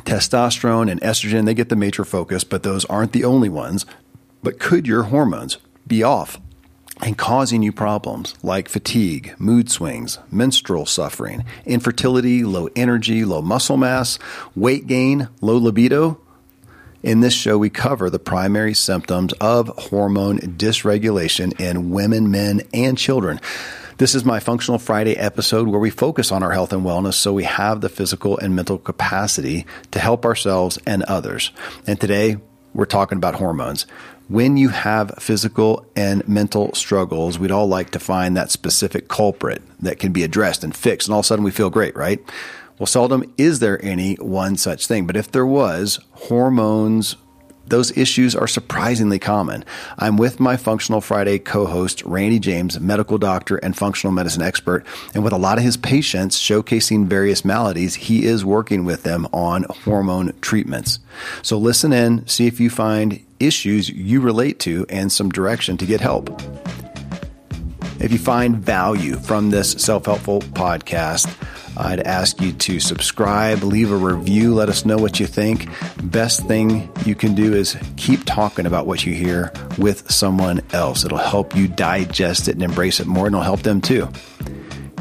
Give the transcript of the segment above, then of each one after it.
Testosterone and estrogen, they get the major focus, but those aren't the only ones. But could your hormones be off and causing you problems like fatigue, mood swings, menstrual suffering, infertility, low energy, low muscle mass, weight gain, low libido? In this show, we cover the primary symptoms of hormone dysregulation in women, men, and children. This is my Functional Friday episode where we focus on our health and wellness so we have the physical and mental capacity to help ourselves and others. And today, we're talking about hormones when you have physical and mental struggles, we'd all like to find that specific culprit that can be addressed and fixed, and all of a sudden we feel great, right? Well, seldom is there any one such thing. But if there was, hormones those issues are surprisingly common. I'm with my Functional Friday co host, Randy James, medical doctor and functional medicine expert. And with a lot of his patients showcasing various maladies, he is working with them on hormone treatments. So listen in, see if you find issues you relate to and some direction to get help. If you find value from this self helpful podcast, I'd ask you to subscribe, leave a review, let us know what you think. Best thing you can do is keep talking about what you hear with someone else. It'll help you digest it and embrace it more, and it'll help them too.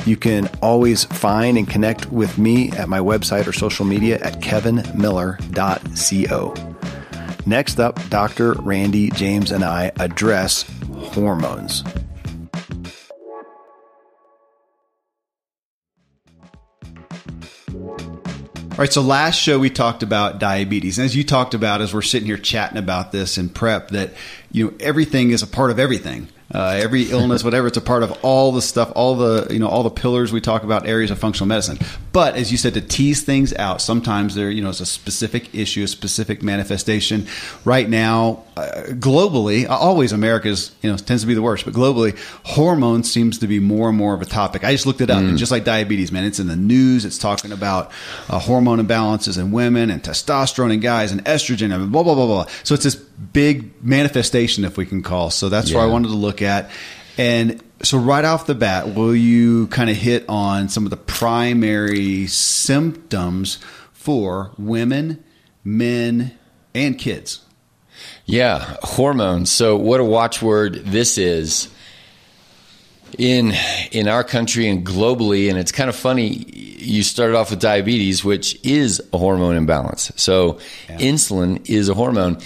You can always find and connect with me at my website or social media at kevinmiller.co. Next up, Dr. Randy James and I address hormones. All right, so last show we talked about diabetes. And as you talked about as we're sitting here chatting about this in prep that you know everything is a part of everything. Uh, every illness, whatever, it's a part of all the stuff, all the you know, all the pillars we talk about areas of functional medicine. But as you said, to tease things out, sometimes there you know it's a specific issue, a specific manifestation. Right now, uh, globally, always America's you know tends to be the worst, but globally, hormones seems to be more and more of a topic. I just looked it up, mm. and just like diabetes, man, it's in the news. It's talking about uh, hormone imbalances in women and testosterone in guys and estrogen and blah blah blah blah. So it's this big manifestation, if we can call. So that's yeah. where I wanted to look at. And so, right off the bat, will you kind of hit on some of the primary symptoms for women, men, and kids? Yeah, hormones. So, what a watchword this is in in our country and globally and it's kind of funny you started off with diabetes which is a hormone imbalance so yeah. insulin is a hormone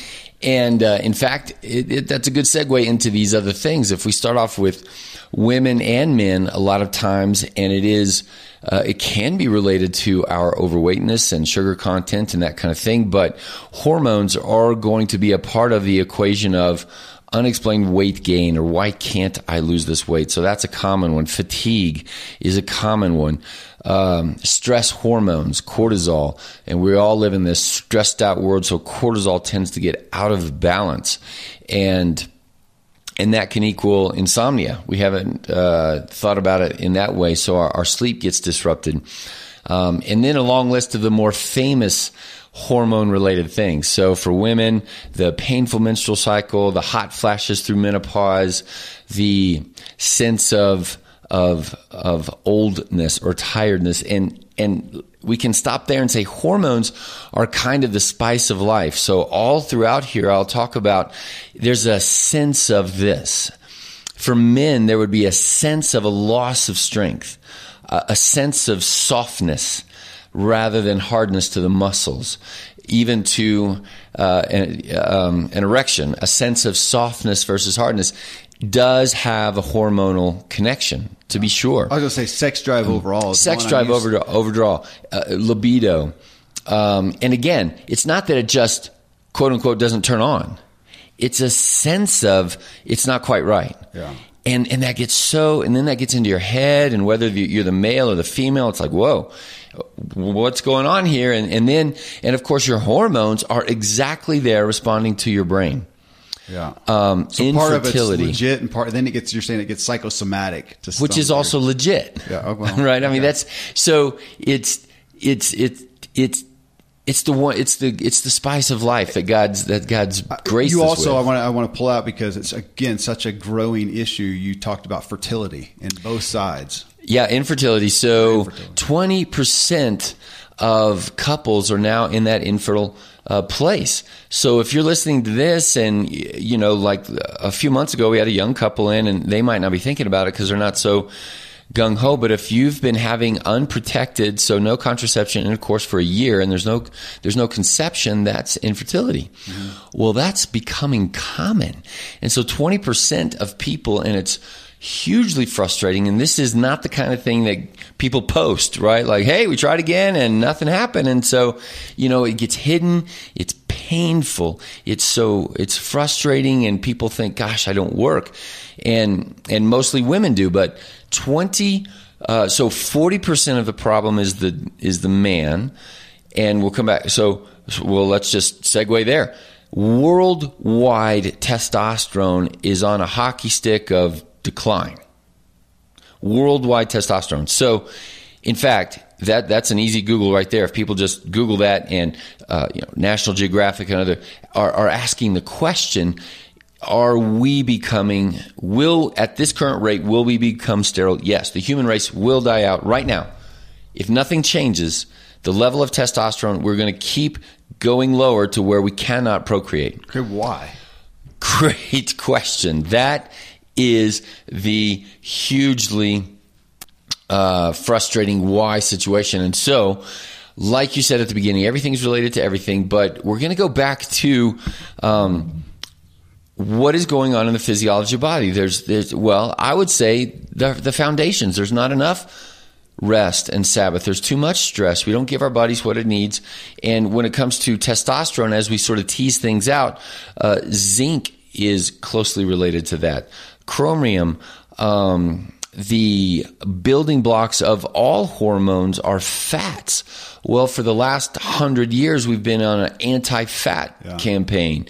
and uh, in fact, it, it, that's a good segue into these other things. If we start off with women and men, a lot of times, and it is, uh, it can be related to our overweightness and sugar content and that kind of thing. But hormones are going to be a part of the equation of unexplained weight gain or why can't I lose this weight? So that's a common one. Fatigue is a common one um, stress hormones, cortisol, and we all live in this stressed out world. So cortisol tends to get out of balance, and and that can equal insomnia. We haven't uh, thought about it in that way, so our, our sleep gets disrupted. Um, and then a long list of the more famous hormone related things. So for women, the painful menstrual cycle, the hot flashes through menopause, the sense of of of oldness or tiredness and and we can stop there and say hormones are kind of the spice of life. So all throughout here I'll talk about there's a sense of this. For men there would be a sense of a loss of strength, a sense of softness rather than hardness to the muscles even to uh, an, um, an, erection, a sense of softness versus hardness does have a hormonal connection, to be sure. I was going to say sex drive um, overall. Sex drive over overdraw, uh, libido. Um, and again, it's not that it just quote unquote doesn't turn on. It's a sense of it's not quite right. Yeah. and and that gets so and then that gets into your head and whether you're the male or the female it's like whoa what's going on here and and then and of course your hormones are exactly there responding to your brain Yeah. um, so part of it's legit, and part then it gets. You're saying it gets psychosomatic, to which is also legit. Yeah, oh, well, right. I mean, yeah. that's so it's it's it's it's it's the one it's the it's the spice of life that God's that God's grace. You also, I want to, I want to pull out because it's again such a growing issue. You talked about fertility in both sides. Yeah, infertility. So twenty percent of couples are now in that infertile uh, place. So if you're listening to this, and you know, like a few months ago, we had a young couple in, and they might not be thinking about it because they're not so gung ho. But if you've been having unprotected, so no contraception intercourse for a year, and there's no there's no conception, that's infertility. Well, that's becoming common, and so twenty percent of people, and it's hugely frustrating. And this is not the kind of thing that people post, right? Like, hey, we tried again and nothing happened. And so, you know, it gets hidden. It's painful. It's so, it's frustrating. And people think, gosh, I don't work. And, and mostly women do. But 20, uh, so 40% of the problem is the, is the man. And we'll come back. So, well, let's just segue there. Worldwide testosterone is on a hockey stick of decline. Worldwide testosterone. So, in fact, that that's an easy Google right there. If people just Google that, and uh, you know, National Geographic and other are, are asking the question: Are we becoming? Will at this current rate will we become sterile? Yes, the human race will die out right now. If nothing changes, the level of testosterone we're going to keep going lower to where we cannot procreate. Okay, why? Great question. That is the hugely uh, frustrating why situation. And so, like you said at the beginning, everything's related to everything, but we're going to go back to. Um, what is going on in the physiology of body? There's, there's, well, I would say the, the foundations. There's not enough rest and Sabbath. There's too much stress. We don't give our bodies what it needs. And when it comes to testosterone, as we sort of tease things out, uh, zinc is closely related to that. Chromium, um, the building blocks of all hormones are fats. Well, for the last hundred years, we've been on an anti-fat Yeah. campaign.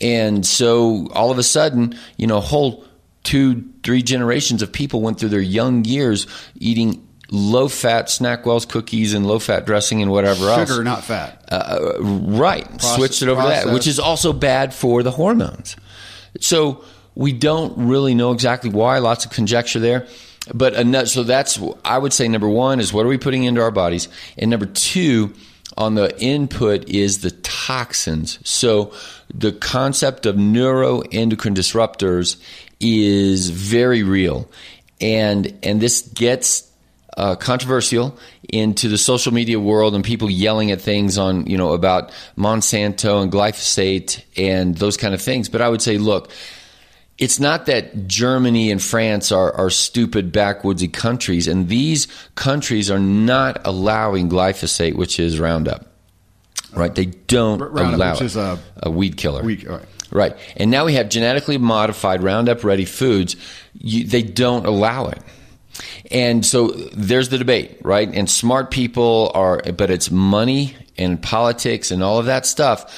And so all of a sudden, you know, whole two, three generations of people went through their young years eating low fat Snackwell's cookies and low fat dressing and whatever else. Sugar, not fat. Uh, right. Switched it over to that, which is also bad for the hormones. So we don't really know exactly why. Lots of conjecture there. But ano- so that's, I would say, number one is what are we putting into our bodies? And number two, on the input is the toxins. So the concept of neuroendocrine disruptors is very real. And, and this gets uh, controversial into the social media world and people yelling at things on you know about Monsanto and glyphosate and those kind of things. But I would say, look, it's not that Germany and France are, are stupid backwoodsy countries, and these countries are not allowing glyphosate, which is Roundup. Right? They don't Roundup, allow which it. is a- weed killer. Weed- right. Right. And now we have genetically modified Roundup ready foods. You, they don't allow it. And so there's the debate, right? And smart people are, but it's money and politics and all of that stuff.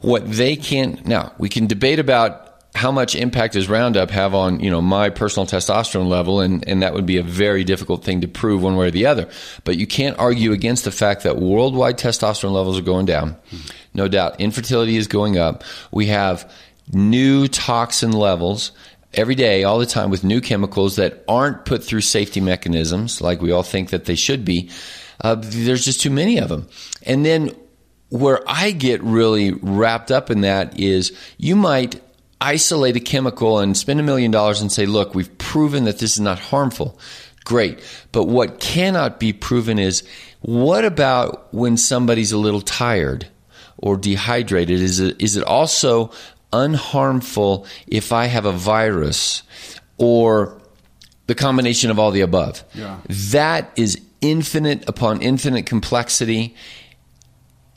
What they can't now we can debate about how much impact does Roundup have on, you know, my personal testosterone level, and, and that would be a very difficult thing to prove one way or the other. But you can't argue against the fact that worldwide testosterone levels are going down. No doubt. Infertility is going up. We have new toxin levels every day, all the time, with new chemicals that aren't put through safety mechanisms like we all think that they should be. Uh, there's just too many of them. And then where I get really wrapped up in that is you might isolate a chemical and spend a million dollars and say, look, we've proven that this is not harmful. Great. But what cannot be proven is what about when somebody's a little tired or dehydrated? Is it, is it also unharmful if I have a virus or the combination of all the above? Yeah. That is infinite upon infinite complexity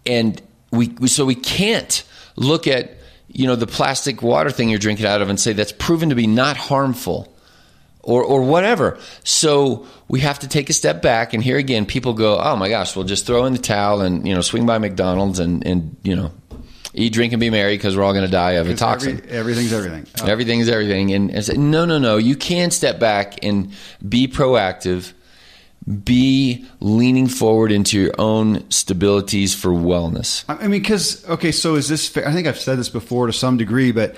and we, we so we can't look at you know the plastic water thing you're drinking out of and say that's proven to be not harmful or or whatever. So we have to take a step back. And here again, people go, "Oh my gosh, we'll just throw in the towel and you know swing by McDonald's and and you know eat, drink, and be merry because we're all going to die of a toxin." Every, everything's everything. Oh. Everything's everything. And, and say, no, no, no. You can step back and be proactive. Be leaning forward into your own stabilities for wellness. I mean, because okay, so is this? Fair? I think I've said this before to some degree, but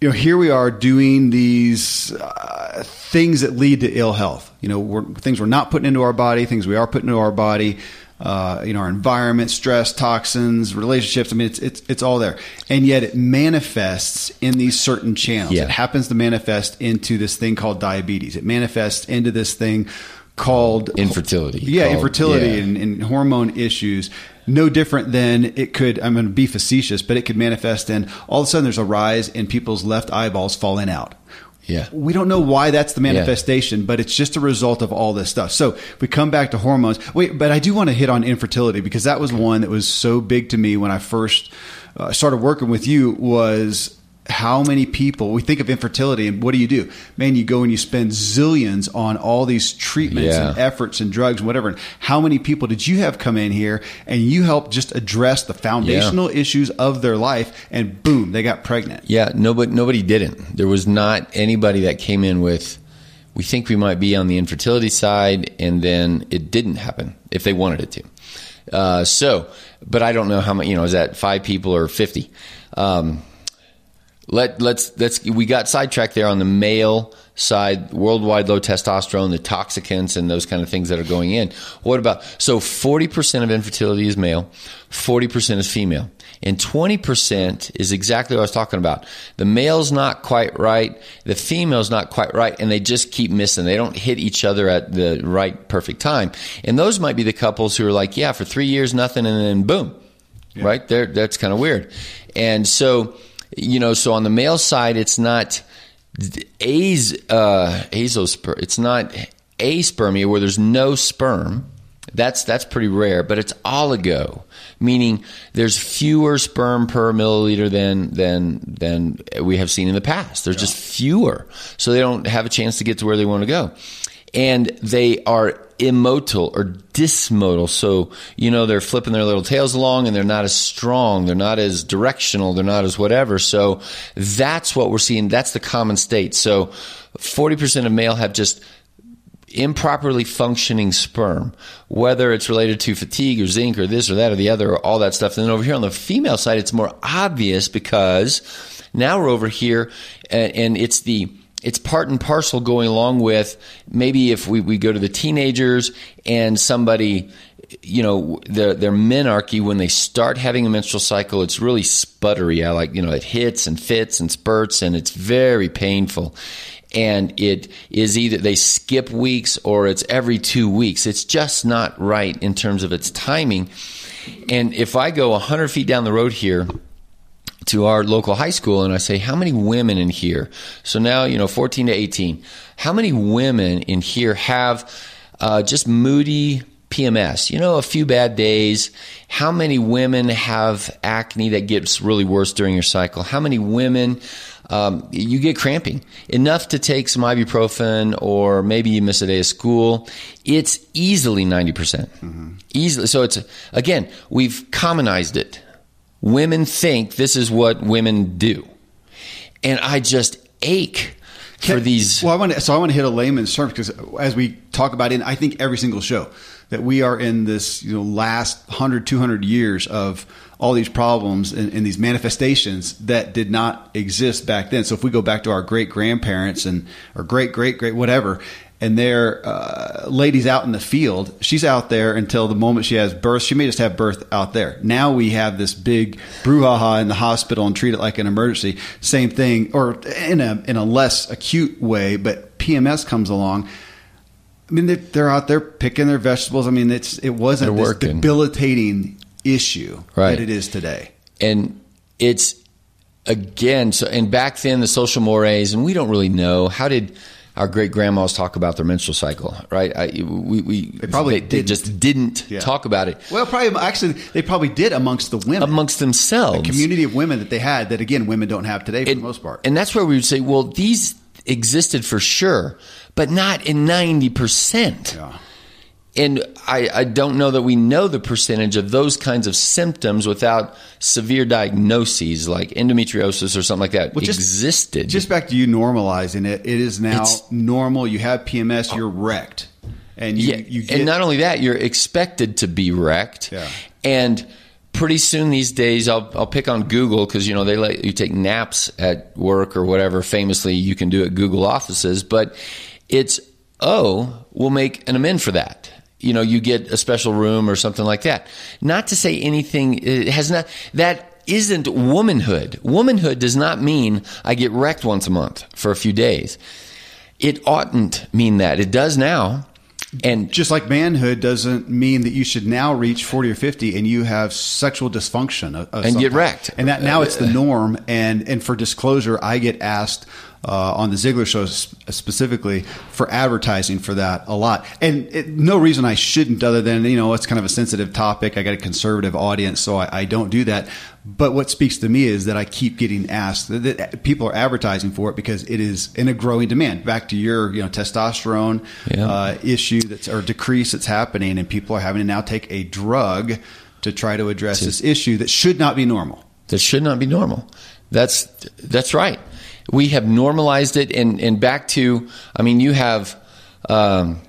you know, here we are doing these uh, things that lead to ill health. You know, we're, things we're not putting into our body, things we are putting into our body. Uh, you know, our environment, stress, toxins, relationships. I mean, it's it's it's all there, and yet it manifests in these certain channels. Yeah. It happens to manifest into this thing called diabetes. It manifests into this thing called Infertility. Yeah, Called- infertility yeah. and, and hormone issues. No different than it could. I'm going to be facetious, but it could manifest in all of a sudden there's a rise in people's left eyeballs falling out. Yeah. We don't know why that's the manifestation, but it's just a result of all this stuff. So we come back to hormones. Wait, but I do want to hit on infertility because that was one that was so big to me when I first uh, started working with you was how many people we think of infertility and what do you do? Man, you go and you spend zillions on all these treatments and efforts and drugs and whatever. And how many people did you have come in here and you helped just address the foundational issues of their life and boom, they got pregnant. Yeah, nobody nobody didn't. There was not anybody that came in with we think we might be on the infertility side and then it didn't happen if they wanted it to. Uh, so, but I don't know how many, you know, is that 5 people or 50? Um, let let's let's we got sidetracked there on the male side worldwide low testosterone the toxicants and those kind of things that are going in. What about so 40% of infertility is male 40% is female and 20% is exactly what I was talking about. The male's not quite right the female's not quite right and they just keep missing. They don't hit each other at the right perfect time. And those might be the couples who are like yeah for 3 years nothing and then boom right? There that's kind of weird. And so you know so on the male side it's not A's, uh, azosper it's not aspermia where there's no sperm. That's that's pretty rare but it's oligo meaning there's fewer sperm per milliliter than than than we have seen in the past. There's just fewer. So they don't have a chance to get to where they want to go and they are immotile or dysmotile. So, you know, they're flipping their little tails along and they're not as strong. They're not as directional. They're not as whatever. So that's what we're seeing. That's the common state. So 40% of male have just improperly functioning sperm, whether it's related to fatigue or zinc or this or that or the other or all that stuff. And then over here on the female side, it's more obvious because now we're over here and, and it's the it's part and parcel going along with maybe if we, we go to the teenagers and somebody you know their their menarche when they start having a menstrual cycle it's really sputtery. I like you know it hits and fits and spurts and it's very painful. And it is either they skip weeks or it's every two weeks. It's just not right in terms of its timing. And if i go 100 feet down the road here to our local high school and I say, how many women in here? So now, you know, 14 to 18. How many women in here have uh, just moody PMS? You know, a few bad days. How many women have acne that gets really worse during your cycle? How many women um, you get cramping enough to take some ibuprofen or maybe you miss a day of school? It's easily 90%. percent Easily. So it's, again, we've commonized it women think this is what women do. And I just ache for these. Well, I want to, so I want to hit a layman's term because as we talk about in, I think every single show that we are in this, you know, last 100, 200 years of all these problems and, and these manifestations that did not exist back then. So if we go back to our great grandparents and or great, great, great, whatever, and they're uh, ladies out in the field. She's out there until the moment she has birth. She may just have birth out there. Now we have this big brouhaha in the hospital and treat it like an emergency. Same thing, or in a in a less acute way. But PMS comes along. I mean, they're, they're out there picking their vegetables. I mean, it's it wasn't this debilitating issue Right. that it is today. and it's again so and back then the social mores and we don't really know how did our great grandmas talk about their menstrual cycle right I, we, we they probably they, didn't. just didn't Yeah. talk about it Well, probably actually they probably did amongst the women, amongst themselves the community of women that they had that again women don't have today for and, the most part. And that's where we would say, well, these existed for sure, but not in 90%. Yeah. And I, I don't know that we know the percentage of those kinds of symptoms without severe diagnoses like endometriosis or something like that Well, just- existed. Just back to you normalizing it. It is now It's- normal. You have PMS. You're oh. wrecked, and you, yeah, you get and not only that, you're expected to be wrecked. Yeah. And pretty soon these days, I'll I'll pick on Google because you know they let you take naps at work or whatever. Famously, you can do at Google offices, but it's oh, we'll make an amend for that. You know, you get a special room or something like that. Not to say anything it has not that isn't womanhood. Womanhood does not mean I get wrecked once a month for a few days. It oughtn't mean that. It does now. And just like manhood doesn't mean that you should now reach 40 or 50 and you have sexual dysfunction of, of And get wrecked. and that now it's the uh, norm and and for disclosure i get asked uh, on the Ziglar show specifically for advertising for that a lot, and it, no reason I shouldn't, other than you know it's kind of a sensitive topic. I got a conservative audience, so I, I don't do that. But what speaks to me is that I keep getting asked that, that people are advertising for it because it is in a growing demand. Back to your you know testosterone Yeah. uh, issue that's or decrease that's happening, and people are having to now take a drug to try to address this issue that should not be normal. that should not be normal. That's that's right. We have normalized it, and and back to, I mean, you have um,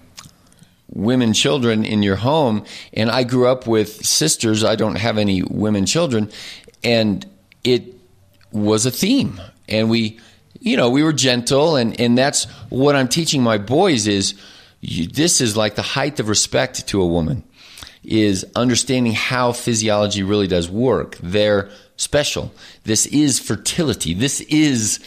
women children in your home, and I grew up with sisters. I don't have any women children, and it was a theme, and we, you know, we were gentle, and and that's what I'm teaching my boys is. You, this is like the height of respect to a woman is understanding how physiology really does work. They're special. This is fertility. This is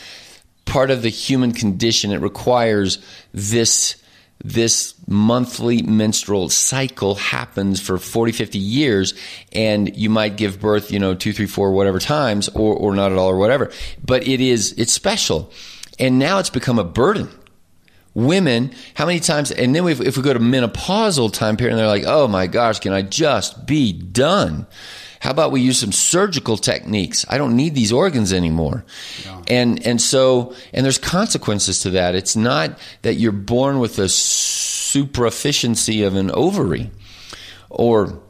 part of the human condition. It requires this this monthly menstrual cycle happens for 40 50 years and you might give birth you know two three four whatever times or, or not at all or whatever but it is it's special and now it's become a burden women, how many times, and then if, if we go to menopausal time period and they're like, oh my gosh, can I just be done? How about we use some surgical techniques? I don't need these organs anymore. And, and so, and there's consequences to that. It's not that you're born with a supraficiency of an ovary or,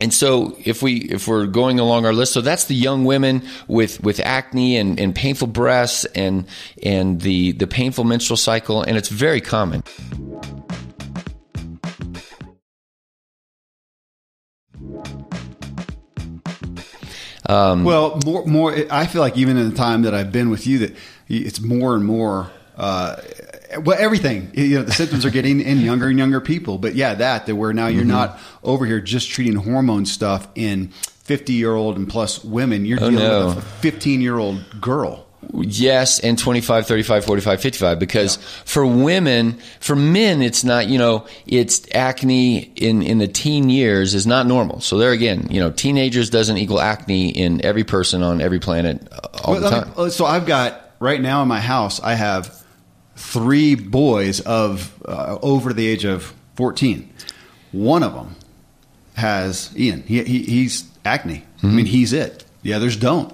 and so if we if we're going along our list, so that's the young women with, with acne and, and painful breasts and and the, the painful menstrual cycle, and it's very common. Well, more, more. I feel like even in the time that I've been with you, that it's more and more. Uh, well, everything. You know, the symptoms are getting in younger and younger people. But yeah, that that where now you're Mm-hmm. not over here just treating hormone stuff in 50 year old and plus women. You're Oh, dealing no. with a 15 year old girl. Yes, and 25, 35, 45, 55. Because for women, for men, it's not, you know, it's acne in, in the teen years is not normal. So there again, you know, teenagers doesn't equal acne in every person on every planet uh, all Well, the let me- time. uh, so I've got right now in my house, I have three boys of uh, over the age of 14. One of them has Ian. He, he, he's acne. I mean, he's it. The others don't.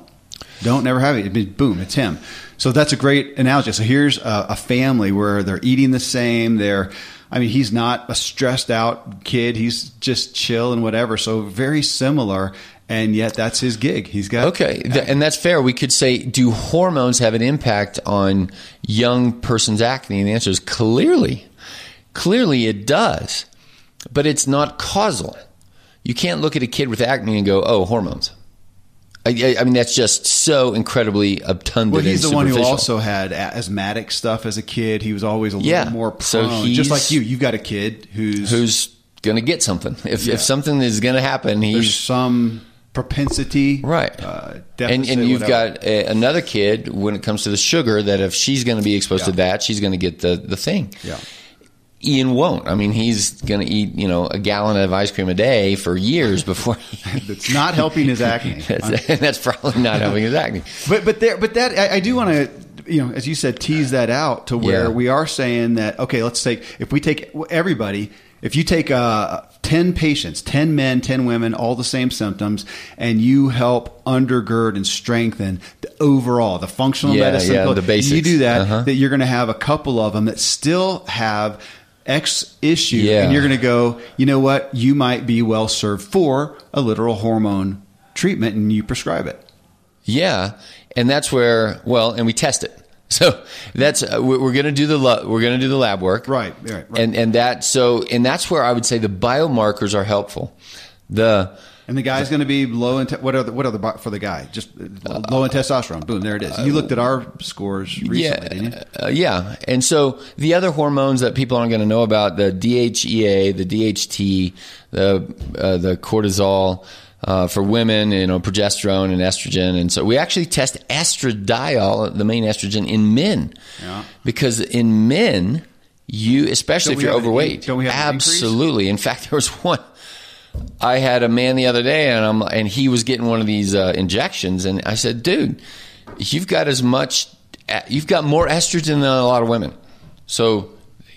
Don't never have it. Boom, it's him. So that's a great analogy. So here's a, a family where they're eating the same. They're, I mean, he's not a stressed out kid. He's just chill and whatever. So very similar. And yet that's his gig. He's got Okay, and that's fair. We could say, do hormones have an impact on young person's acne? And the answer is clearly, clearly it does, but it's not causal. You can't look at a kid with acne and go, "Oh, hormones." I, I, mean, that's just so incredibly obtunded. Well, he's and the one who also had asthmatic stuff as a kid. He was always a little Yeah. more prone. So just like you, you've got a kid who's, who's going to get something. If Yeah. if something is going to happen, there's he's some propensity, Right. Uh, and deficit, and you've whatever. got a, another kid when it comes to the sugar that if she's going to be exposed to that, she's going to get the, the thing. yeah. Ian won't. I mean, he's going to eat, you know, a gallon of ice cream a day for years before he. That's not helping his acne. that's, that's probably not helping his acne. But but there but that I, I do want to you know as you said tease that out to where Yeah. we are saying that okay let's take if we take everybody If you take uh, 10 patients, 10 men, 10 women, all the same symptoms, and you help undergird and strengthen the overall, the functional Yeah, medicine, yeah, the basics. you do that, Uh-huh. that you're going to have a couple of them that still have X issue, Yeah. and you're going to go, you know what, you might be well served for a literal hormone treatment, and you prescribe it. Yeah, and that's where well, and we test it. So that's uh, we're, going to do the we're going to do the lab work, Right, right, right. and and that so and that's where I would say the biomarkers are helpful. The And the guy's going to be low in te- what are the, what are the bo- for the guy? Just uh, low in testosterone. Boom, there it is. You looked at our scores recently, yeah, didn't you? uh, yeah, and so the other hormones that people aren't going to know about the DHEA, the DHT, the uh, the cortisol. Uh, for women, you know, progesterone and estrogen, and so we actually test estradiol, the main estrogen, in men, Yeah. because in men, you, especially Don't if you're overweight, don't we have an absolutely. In fact, there was one. I had a man the other day, and I'm and he was getting one of these uh, injections, and I said, "Dude, you've got as much, you've got more estrogen than a lot of women, so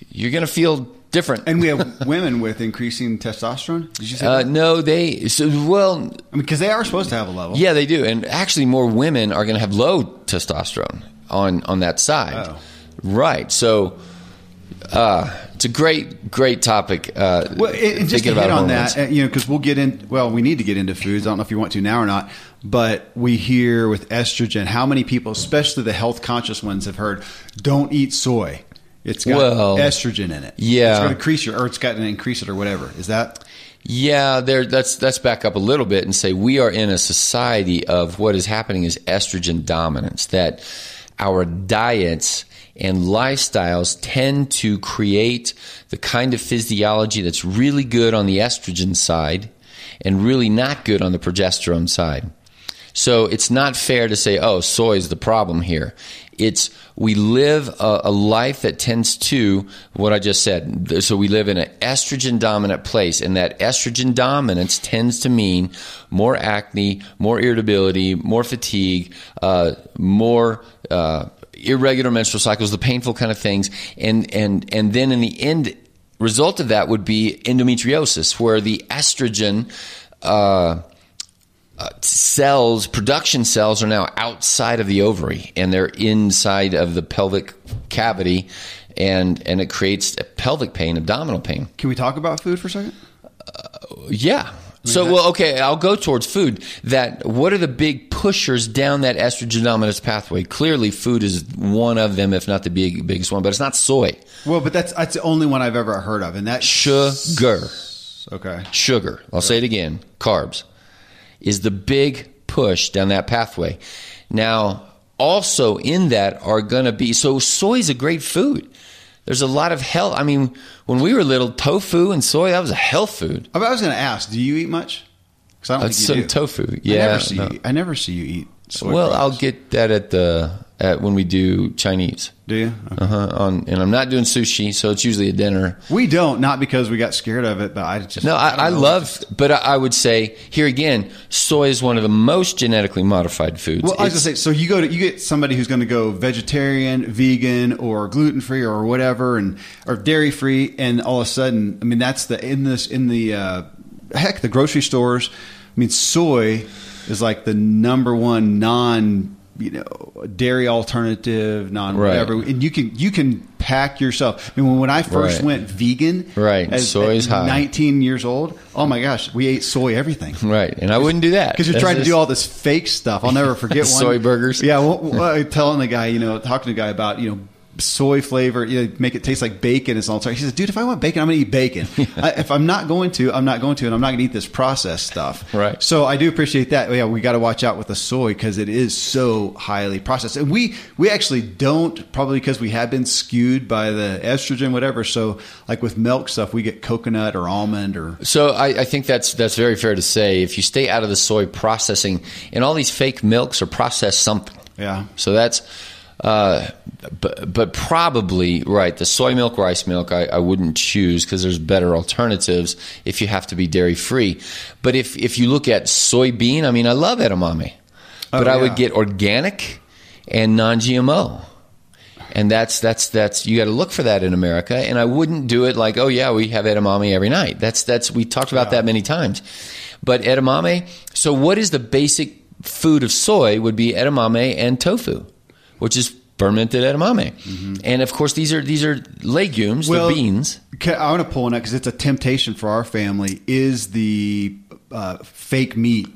you're going to feel different." And we have women with increasing testosterone. Did you say? uh, no, they so well, I mean, because they are supposed to have a level. yeah, they do, and actually, more women are going to have low testosterone on on that side, Oh. right? So. Uh, it's a great, great topic. Uh, Well, and and just to hit on that, uh, you know, because we'll get in. Well, we need to get into foods. I don't know if you want to now or not, but we hear with estrogen how many people, especially the health conscious ones, have heard don't eat soy. It's got Well, estrogen in it. yeah. it's going to increase your, or it's got to increase it, or whatever. Is that? Yeah, there. That's let's back up a little bit and say we are in a society of what is happening is estrogen dominance. That our diets and lifestyles tend to create the kind of physiology that's really good on the estrogen side and really not good on the progesterone side. So it's not fair to say, oh, soy is the problem here. It's we live a, a life that tends to what I just said. So we live in an estrogen dominant place, and that estrogen dominance tends to mean more acne, more irritability, more fatigue, uh, more. Uh, irregular menstrual cycles, the painful kind of things, and and and then in the end result of that would be endometriosis, where the estrogen. Uh, uh, cells, production cells, are now outside of the ovary and they're inside of the pelvic cavity, and and it creates pelvic pain, abdominal pain. Can we talk about food for a second? Yeah. So well, okay. I'll go towards food. That what are the big pushers down that estrogen dominance pathway? Clearly, food is one of them, if not the big, biggest one. But it's not soy. Well, but that's that's the only one I've ever heard of, and that Sugar. Okay. sugar, I'll say it again, carbs, is the big push down that pathway. Now, also in that are going to be, so soy is a great food. There's a lot of health. I mean, when we were little, tofu and soy, that was a health food. Oh, I was going to ask, do you eat much? Because I don't That's think some you do. tofu. I never see. no. You, I never see you eat. Soy well, I'll get that at the at when we do Chinese. Do you? Okay. Uh huh. On and I'm not doing sushi, so it's usually a dinner. We don't, not because we got scared of it, but I just No, I, I know. love, but I, I would say here again, soy is one of the most genetically modified foods. Well, I was gonna say, so you go to you get somebody who's going to go vegetarian, vegan, or gluten free, or whatever, and or dairy free, and all of a sudden, I mean, that's the in this in the uh, heck the grocery stores. I mean, soy is like the number one non you know dairy alternative, non Right. whatever, and you can you can pack yourself. I mean, when, I first Right. went vegan, Right. as, Soy is high. nineteen years old. Oh my gosh, we ate soy everything. right, and I wouldn't do that Because you're That's trying to do all this fake stuff. I'll never forget one. Soy burgers? Yeah, well, well, telling the guy, you know, talking to the guy about, you know, soy flavor, you know, make it taste like bacon. It's all. He says, dude, if I want bacon, I'm going to eat bacon. I, if I'm not going to, I'm not going to, and I'm not going to eat this processed stuff. Right. So I do appreciate that. Yeah, we got to watch out with the soy because it is so highly processed, and we we actually don't probably because we have been skewed by the estrogen, whatever. So like with milk stuff, we get coconut or almond or So I, I think that's that's very fair to say. If you stay out of the soy processing, and all these fake milks are processed something. yeah. So that's, uh, but, but probably right. The soy milk, rice milk, I, I wouldn't choose because there's better alternatives if you have to be dairy free. But if if you look at soybean, I mean, I love edamame, but Oh, I would get organic and non-GMO. And that's that's that's you got to look for that in America. And I wouldn't do it like, oh yeah, we have edamame every night. That's that's we talked about that many times. But edamame. So what is the basic food of soy? Would be edamame and tofu, which is fermented edamame. And of course, these are these are legumes, the beans. I want to pull on that because it's a temptation for our family. Is the uh, fake meat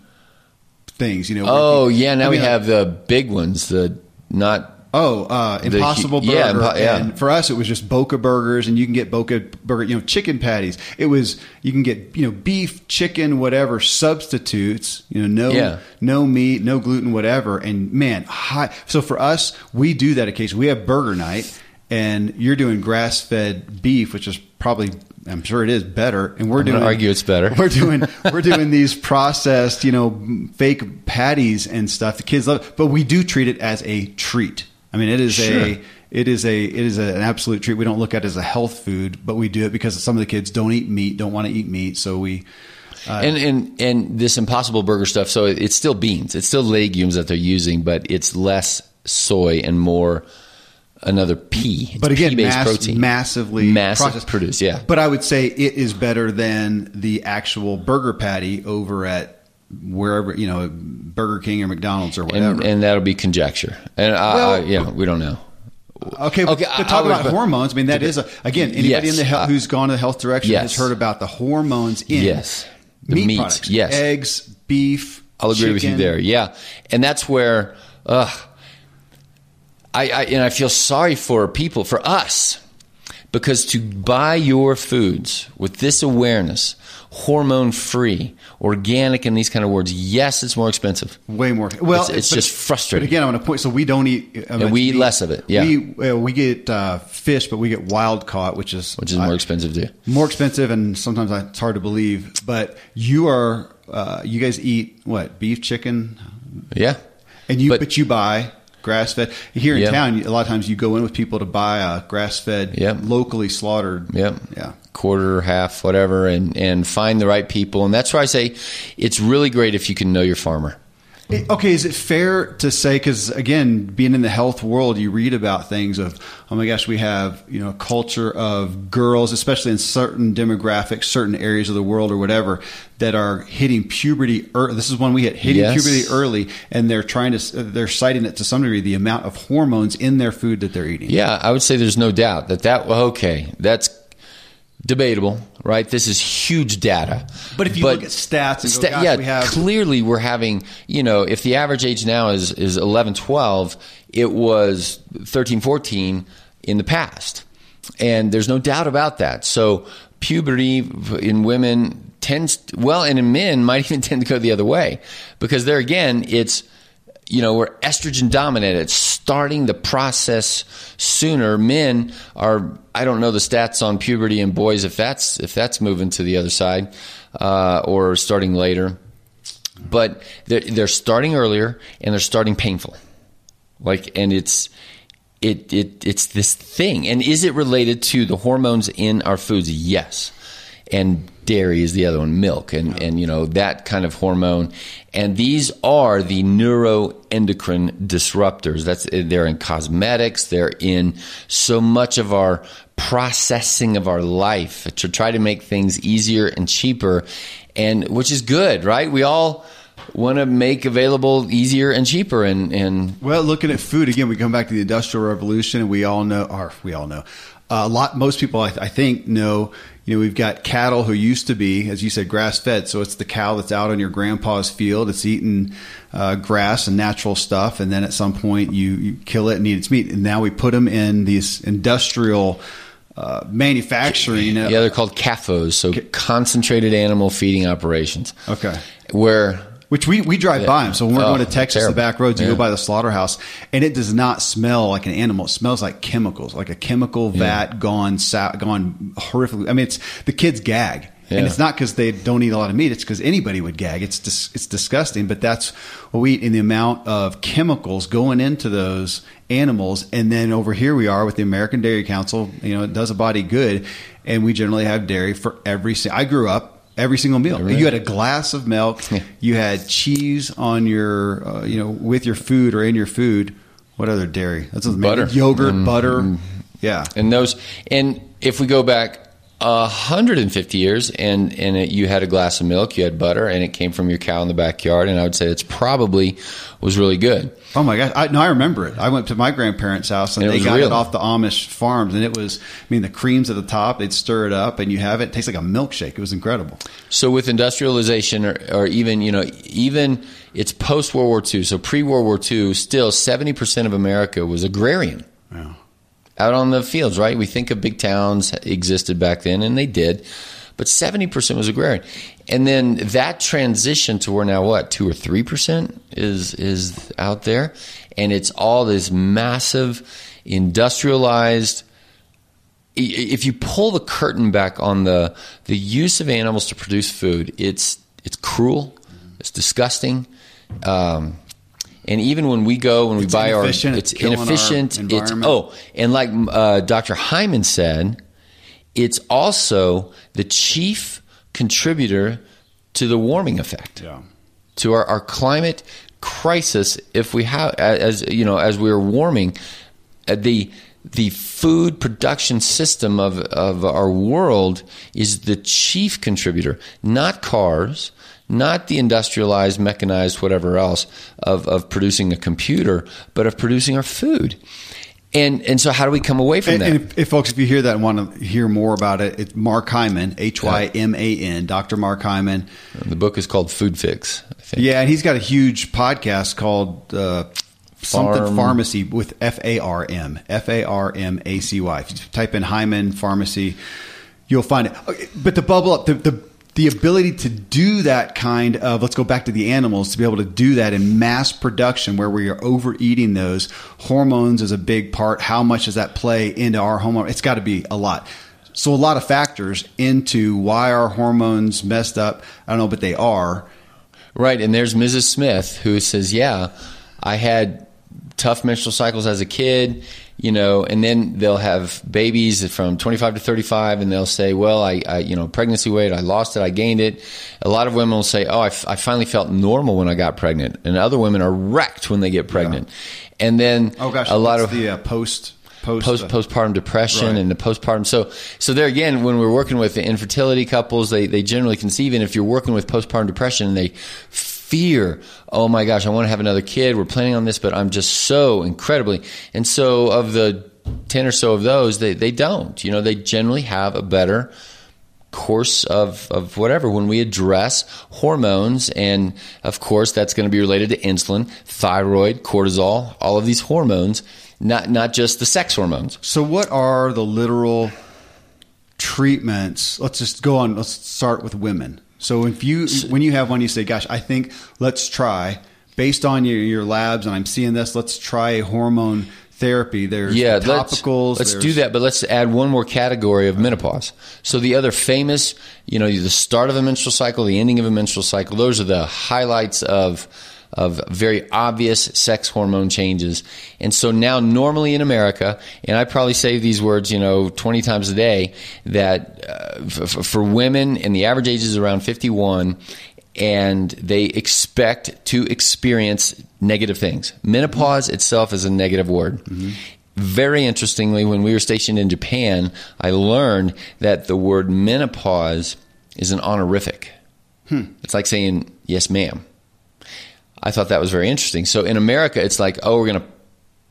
things? You know. Oh yeah, now I we have the big ones. The not Oh, uh, The Impossible Burger. yeah, yeah. And for us, it was just Boca Burgers, and you can get Boca Burger, you know, chicken patties. It was you can get you know beef, chicken, whatever substitutes. You know, no Yeah. no meat, no gluten, whatever. And man, high. So for us, we do that occasionally. We have burger night, and you're doing grass fed beef, which is probably. I'm sure it is better, and we're I'm doing. argue it's better. We're doing we're doing these processed, you know, fake patties and stuff. The kids love, it, but we do treat it as a treat. I mean, it is Sure. a it is a it is a, an absolute treat. We don't look at it as a health food, but we do it because some of the kids don't eat meat, don't want to eat meat, so we. Uh, and and and this impossible burger stuff. So it's still beans. It's still legumes that they're using, but it's less soy and more another pea. It's But again, mass, protein, massively massive processed. produced. Yeah, But I would say it is better than the actual burger patty over at wherever you know Burger King or McDonald's or whatever. and and that'll be conjecture. And I, Well- I, yeah, we don't know. Okay, Okay, but talk was- about hormones. I mean, that is a, again anybody Yes, in the health, who's gone to the health direction yes. has heard about the hormones in Yes. The meat, meat, products, yes. eggs, beef. I'll agree with you there. Yeah, and that's where, uh, I, I and I feel sorry for people, for us, because to buy your foods with this awareness, hormone free, organic, and these kind of words, yes, it's more expensive. Way more. Well, It's- it's but- just frustrating. But again, I'm want to point. So we don't eat. uh, And we eat less of it, yeah. we uh, we get uh, fish, but we get wild caught, which is Which is more I- expensive too. more expensive, and sometimes I, it's hard to believe. But you are, uh, you guys eat what beef, chicken, Yeah, and you, but, But- you buy grass fed here in Yeah. town. A lot of times you go in with people to buy a grass fed, Yep. locally slaughtered. Yep. Yeah. Quarter, half, whatever, and and find the right people. And that's why I say it's really great if you can know your farmer. Okay, is it fair to say because again, being in the health world, you read about things of oh my gosh, we have you know a culture of girls, especially in certain demographics, certain areas of the world or whatever, that are hitting puberty. this is one we hit hitting Yes. puberty early, and they're trying to they're citing it to some degree the amount of hormones in their food that they're eating. Yeah, I would say there's no doubt that that okay, that's debatable, right? This is huge data. But if you look at stats and go, sta- yeah, we have- clearly we're having, you know, if the average age now is is 11, 12, it was 13, 14 in the past. And there's no doubt about that. So puberty in women tends well and in men might even tend to go the other way because there again it's you know, we're estrogen dominant. It's starting the process sooner. Men are, I don't know the stats on puberty in boys if that's if that's moving to the other side uh, or starting later, but they're they're starting earlier and they're starting painful, like and it's. It, it it's this thing, and is it related to the hormones in our foods? Yes, and dairy is the other one, milk, and and you know that kind of hormone, and these are the neuroendocrine disruptors. That's they're in cosmetics, they're in so much of our processing of our life to try to make things easier and cheaper, and which is good, right? We all want to make available easier and cheaper, and and Well, looking at food again, we come back to the industrial revolution, and we all know, or we all know, uh, a lot. Most people, I, I think, know. You know, we've got cattle who used to be, as you said, grass fed. So it's the cow that's out on your grandpa's field. It's eating uh, grass and natural stuff, and then at some point you, you kill it and eat its meat. And now we put them in these industrial uh, manufacturing. yeah, they're called CAFOs, so concentrated animal feeding operations. Okay. where Which we, we drive by them. So when we're Oh, going to oh, Texas, the back roads, you Yeah. go by the slaughterhouse, and it does not smell like an animal. It smells like chemicals, like a chemical vat gone sou- gone horrifically. I mean, it's the kids gag, and it's not because they don't eat a lot of meat. It's because anybody would gag. It's dis- it's disgusting, but that's what we eat in the amount of chemicals going into those animals. And then over here we are with the American Dairy Council. You know, it does a body good, and we generally have dairy for every. I grew up. Every single meal. Every- You had a glass of milk. You had cheese on your, uh, you know, with your food or in your food What other dairy? That's what Butter. yogurt, Mm, butter. Yeah. And those, and if we go back 150 years and, and it, you had a glass of milk, you had butter, and it came from your cow in the backyard, and I would say it's probably was really good. Oh my gosh! I, no, I remember it. I went to my grandparents' house and And they got real. it off the Amish farms, and it was. I mean, the creams at the top. They'd stir it up, and you have it. It tastes like a milkshake. It was incredible. So with industrialization, or, or even you know, even it's post World War II, so pre World War II, still 70 percent of America was agrarian. Wow. Out on the fields, right? We think of big towns existed back then, and they did, but 70% was agrarian. And then that transition to where now what, 2 or 3% is is out there, and it's all this massive industrialized if you pull the curtain back on the the use of animals to produce food, it's it's cruel, it's disgusting. Um, and even when we go when we It's buy our, inefficient, it's it's killing our inefficient. It's oh, and like uh, Dr. Hyman said, it's also the chief contributor to the warming effect Yeah. to our, our climate crisis if we have as you know as we're warming uh, the the food production system of, of our world is the chief contributor not cars not the industrialized mechanized whatever else of, of producing a computer but of producing our food and and so how do we come away from And, that and if, if folks, if you hear that and want to hear more about it, it's Mark Hyman, H Y M A N, Dr. Mark Hyman. the book is called food fix i think Yeah, and he's got a huge podcast called uh, something Pharmacy with F A R M F A R M A C Y. If you type in Hyman Pharmacy, you'll find it. But the bubble up the. the the ability to do that kind of let's go back to the animals to be able to do that in mass production where we are overeating those hormones is a big part. How much does that play into our hormone? It's got to be a lot. So a lot of factors into why our hormones messed up. I don't know but they are. Right, and there's Mrs. Smith who says, "Yeah, I had tough menstrual cycles as a kid, you know, and then they'll have babies from 25 to 35, and they'll say, well, I, I you know, pregnancy weight, I lost it, I gained it. A lot of women will say, oh, I, f- I finally felt normal when I got pregnant, and other women are wrecked when they get pregnant, and then Oh gosh, a lot of the uh, post post post uh, postpartum depression Right. and the postpartum. So so there again, when we're working with the infertility couples, they they generally conceive, and if you're working with postpartum depression, and they fear, oh my gosh, I want to have another kid. We're planning on this, but I'm just so incredibly. And so of the ten or so of those, they they don't. You know, they generally have a better course of, of whatever when we address hormones and of course that's going to be related to insulin thyroid cortisol all of these hormones not not just the sex hormones So, what are the literal treatments? Let's just go on. Let's start with women. So, if you when you have one, you say, "Gosh, I think let's try based on your, your labs, and I'm seeing this. Let's try a hormone therapy." There's yeah topicals. let's, let's do that but let's add one more category of menopause so the other famous you know the start of a menstrual cycle the ending of a menstrual cycle those are the highlights of of very obvious sex hormone changes and so now normally in america and i probably say these words you know 20 times a day that uh, f- for women and the average age is around 51 and they expect to experience negative things. Menopause itself is a negative word. Very interestingly, when we were stationed in Japan, I learned that the word menopause is an honorific. It's like saying, yes, ma'am. I thought that was very interesting. So in America, it's like, oh, we're going to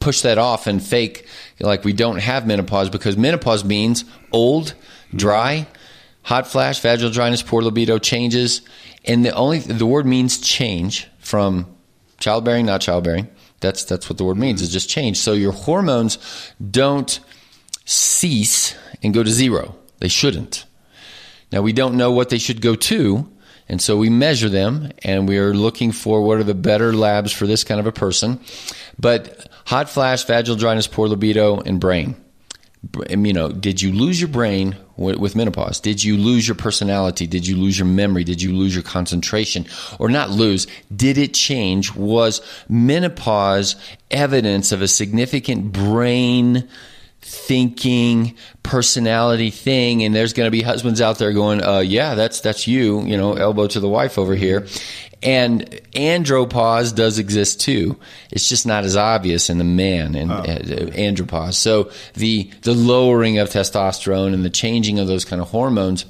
push that off and fake like we don't have menopause because menopause means old, dry, hot flash, vaginal dryness, poor libido, changes, and the only the word means change from childbearing, not childbearing. That's that's what the word means. Is just change. So your hormones don't cease and go to zero. They shouldn't. Now we don't know what they should go to, and so we measure them, and we are looking for what are the better labs for this kind of a person. But hot flash, vaginal dryness, poor libido, and brain. Br- You know, did you lose your brain wi- with menopause? Did you lose your personality? Did you lose your memory? Did you lose your concentration? Or not lose? Did it change? Was menopause evidence of a significant brain thinking personality thing and there's going to be husbands out there going uh, yeah that's that's you you know elbow to the wife over here. And andropause does exist too. It's just not as obvious in the man and uh, andropause. So the the lowering of testosterone and the changing of those kind of hormones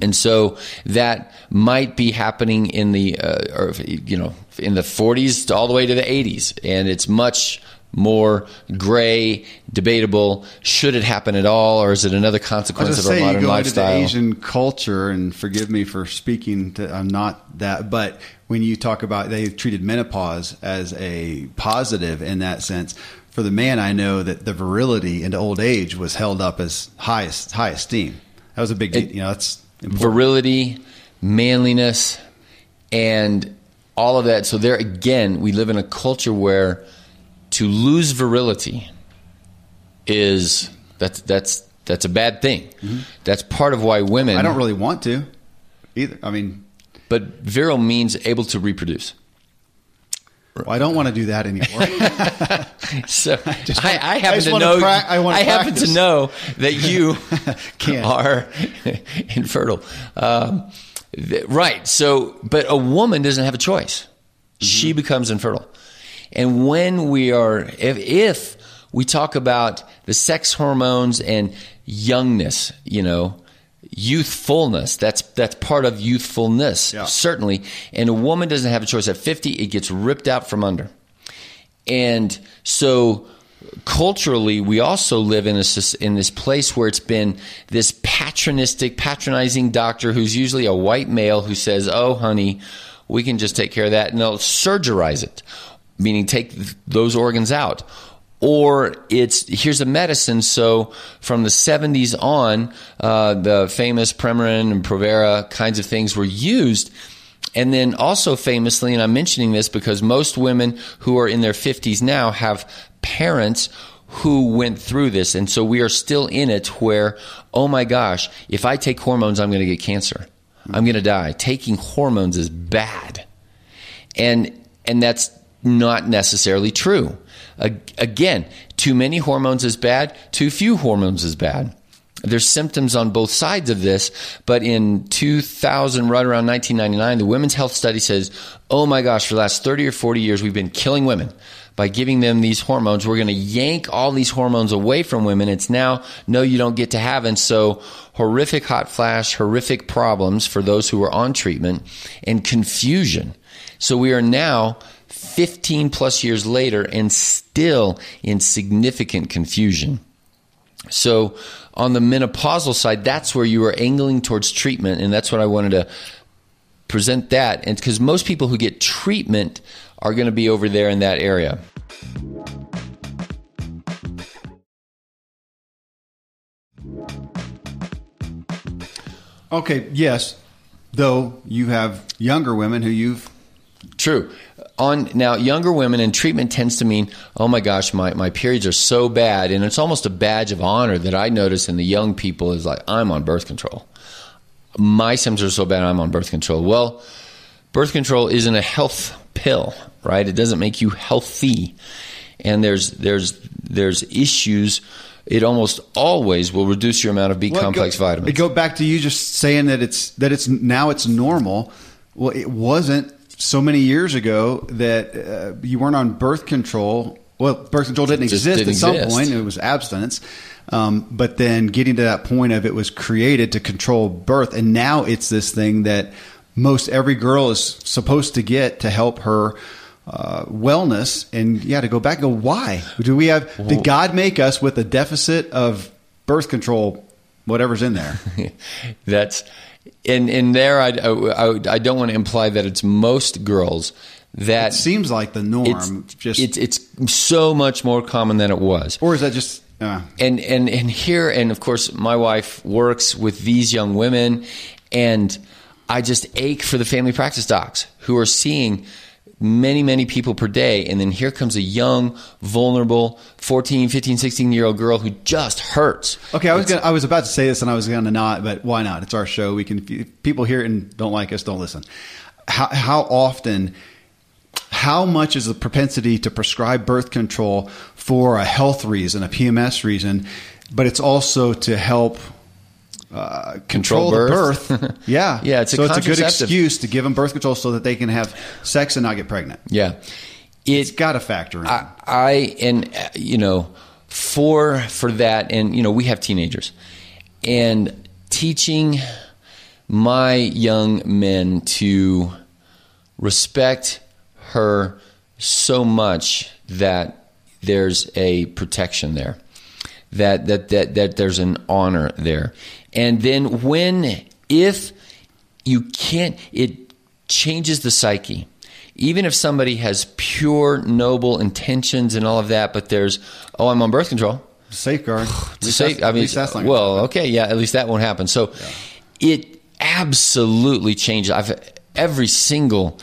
and so that might be happening in the uh, or you know in the 40s all the way to the 80s and it's much more gray, debatable. Should it happen at all, or is it another consequence of our say, modern you go lifestyle? Into the Asian culture, and forgive me for speaking. To, I'm not that, but when you talk about they treated menopause as a positive in that sense. For the man, I know that the virility into old age was held up as highest high esteem. That was a big, it, you know, that's important. virility, manliness, and all of that. So there again, we live in a culture where to lose virility is that's that's that's a bad thing. Mm-hmm. That's part of why women. I don't really want to either. I mean, but virile means able to reproduce. Well, I don't want to do that anymore. so I, want, I, I happen I to know. Pra- I, I happen to know that you are infertile. Um, th- right. So, but a woman doesn't have a choice. Mm-hmm. She becomes infertile. And when we are, if, if we talk about the sex hormones and youngness, you know, youthfulness, that's, that's part of youthfulness, yeah. certainly. And a woman doesn't have a choice. At 50, it gets ripped out from under. And so culturally, we also live in, a, in this place where it's been this patronistic, patronizing doctor who's usually a white male who says, Oh, honey, we can just take care of that. And they'll surgerize it meaning take those organs out. Or it's here's a medicine. So from the 70s on, uh, the famous Premarin and Provera kinds of things were used. And then also famously, and I'm mentioning this because most women who are in their 50s now have parents who went through this. And so we are still in it where, oh my gosh, if I take hormones, I'm going to get cancer. I'm going to die. Taking hormones is bad. And, and that's not necessarily true. Again, too many hormones is bad, too few hormones is bad. There's symptoms on both sides of this, but in 2000, right around 1999, the Women's Health Study says, oh my gosh, for the last 30 or 40 years, we've been killing women by giving them these hormones. We're going to yank all these hormones away from women. It's now, no, you don't get to have. And so horrific hot flash, horrific problems for those who are on treatment and confusion. So we are now 15 plus years later and still in significant confusion. So, on the menopausal side, that's where you are angling towards treatment, and that's what I wanted to present that. And because most people who get treatment are going to be over there in that area. Okay, yes. Though you have younger women who you've True on now younger women and treatment tends to mean oh my gosh my, my periods are so bad and it's almost a badge of honor that i notice in the young people is like i'm on birth control. My symptoms are so bad i'm on birth control. Well birth control isn't a health pill right? It doesn't make you healthy. And there's there's there's issues. It almost always will reduce your amount of B well, complex go, vitamins. Go back to you just saying that it's that it's now it's normal. Well, it wasn't so many years ago that uh, you weren't on birth control. Well, birth control didn't exist didn't at some exist. point. It was abstinence. Um, but then getting to that point of it was created to control birth. And now it's this thing that most every girl is supposed to get to help her uh, wellness. And yeah, to go back and go, why do we have, did God make us with a deficit of birth control, whatever's in there? That's, and and there I, I, I don't want to imply that it's most girls that it seems like the norm. It's, just it's it's so much more common than it was. Or is that just uh. and and and here and of course my wife works with these young women and I just ache for the family practice docs who are seeing many, many people per day. And then here comes a young, vulnerable 14, 15, 16 year old girl who just hurts. Okay, I was gonna, I was about to say this and I was going to not, but why not? It's our show. We can, people hear it and don't like us, don't listen. How, how often, how much is the propensity to prescribe birth control for a health reason, a PMS reason, but it's also to help uh, control, Control the birth. birth. yeah, Yeah, it's a so it's a good excuse to give them birth control so that they can have sex and not get pregnant. Yeah. It's It, got to factor in. I, I and uh, you know for for that and you know we have teenagers and teaching my young men to respect her so much that there's a protection there that that that that there's an honor there and then when if you can't it changes the psyche even if somebody has pure noble intentions and all of that but there's oh i'm on birth control Safeguard. At to least say, that's- I mean, least that's not gonna well, okay, yeah, at least that won't happen. So it absolutely changes. I've every single,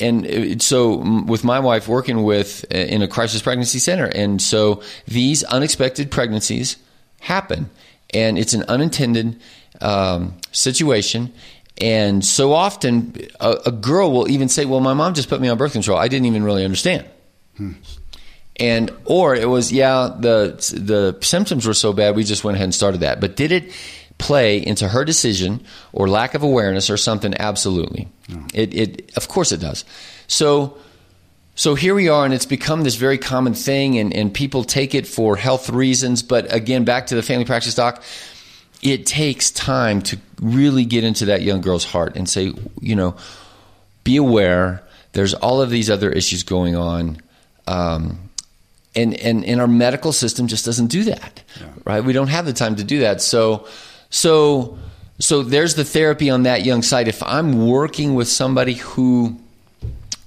and so with my wife working with uh, in a crisis pregnancy center, and so these unexpected pregnancies happen, and it's an unintended um, situation. And so often, a, a girl will even say, "Well, my mom just put me on birth control. I didn't even really understand." and or it was yeah the the symptoms were so bad we just went ahead and started that but did it play into her decision or lack of awareness or something absolutely it it of course it does so so here we are and it's become this very common thing and and people take it for health reasons. But again back to the family practice doc it takes time to really get into that young girl's heart and say you know be aware there's all of these other issues going on um, and, and and our medical system just doesn't do that right? We don't have the time to do that. So so so there's the therapy on that young side. If i'm working with somebody who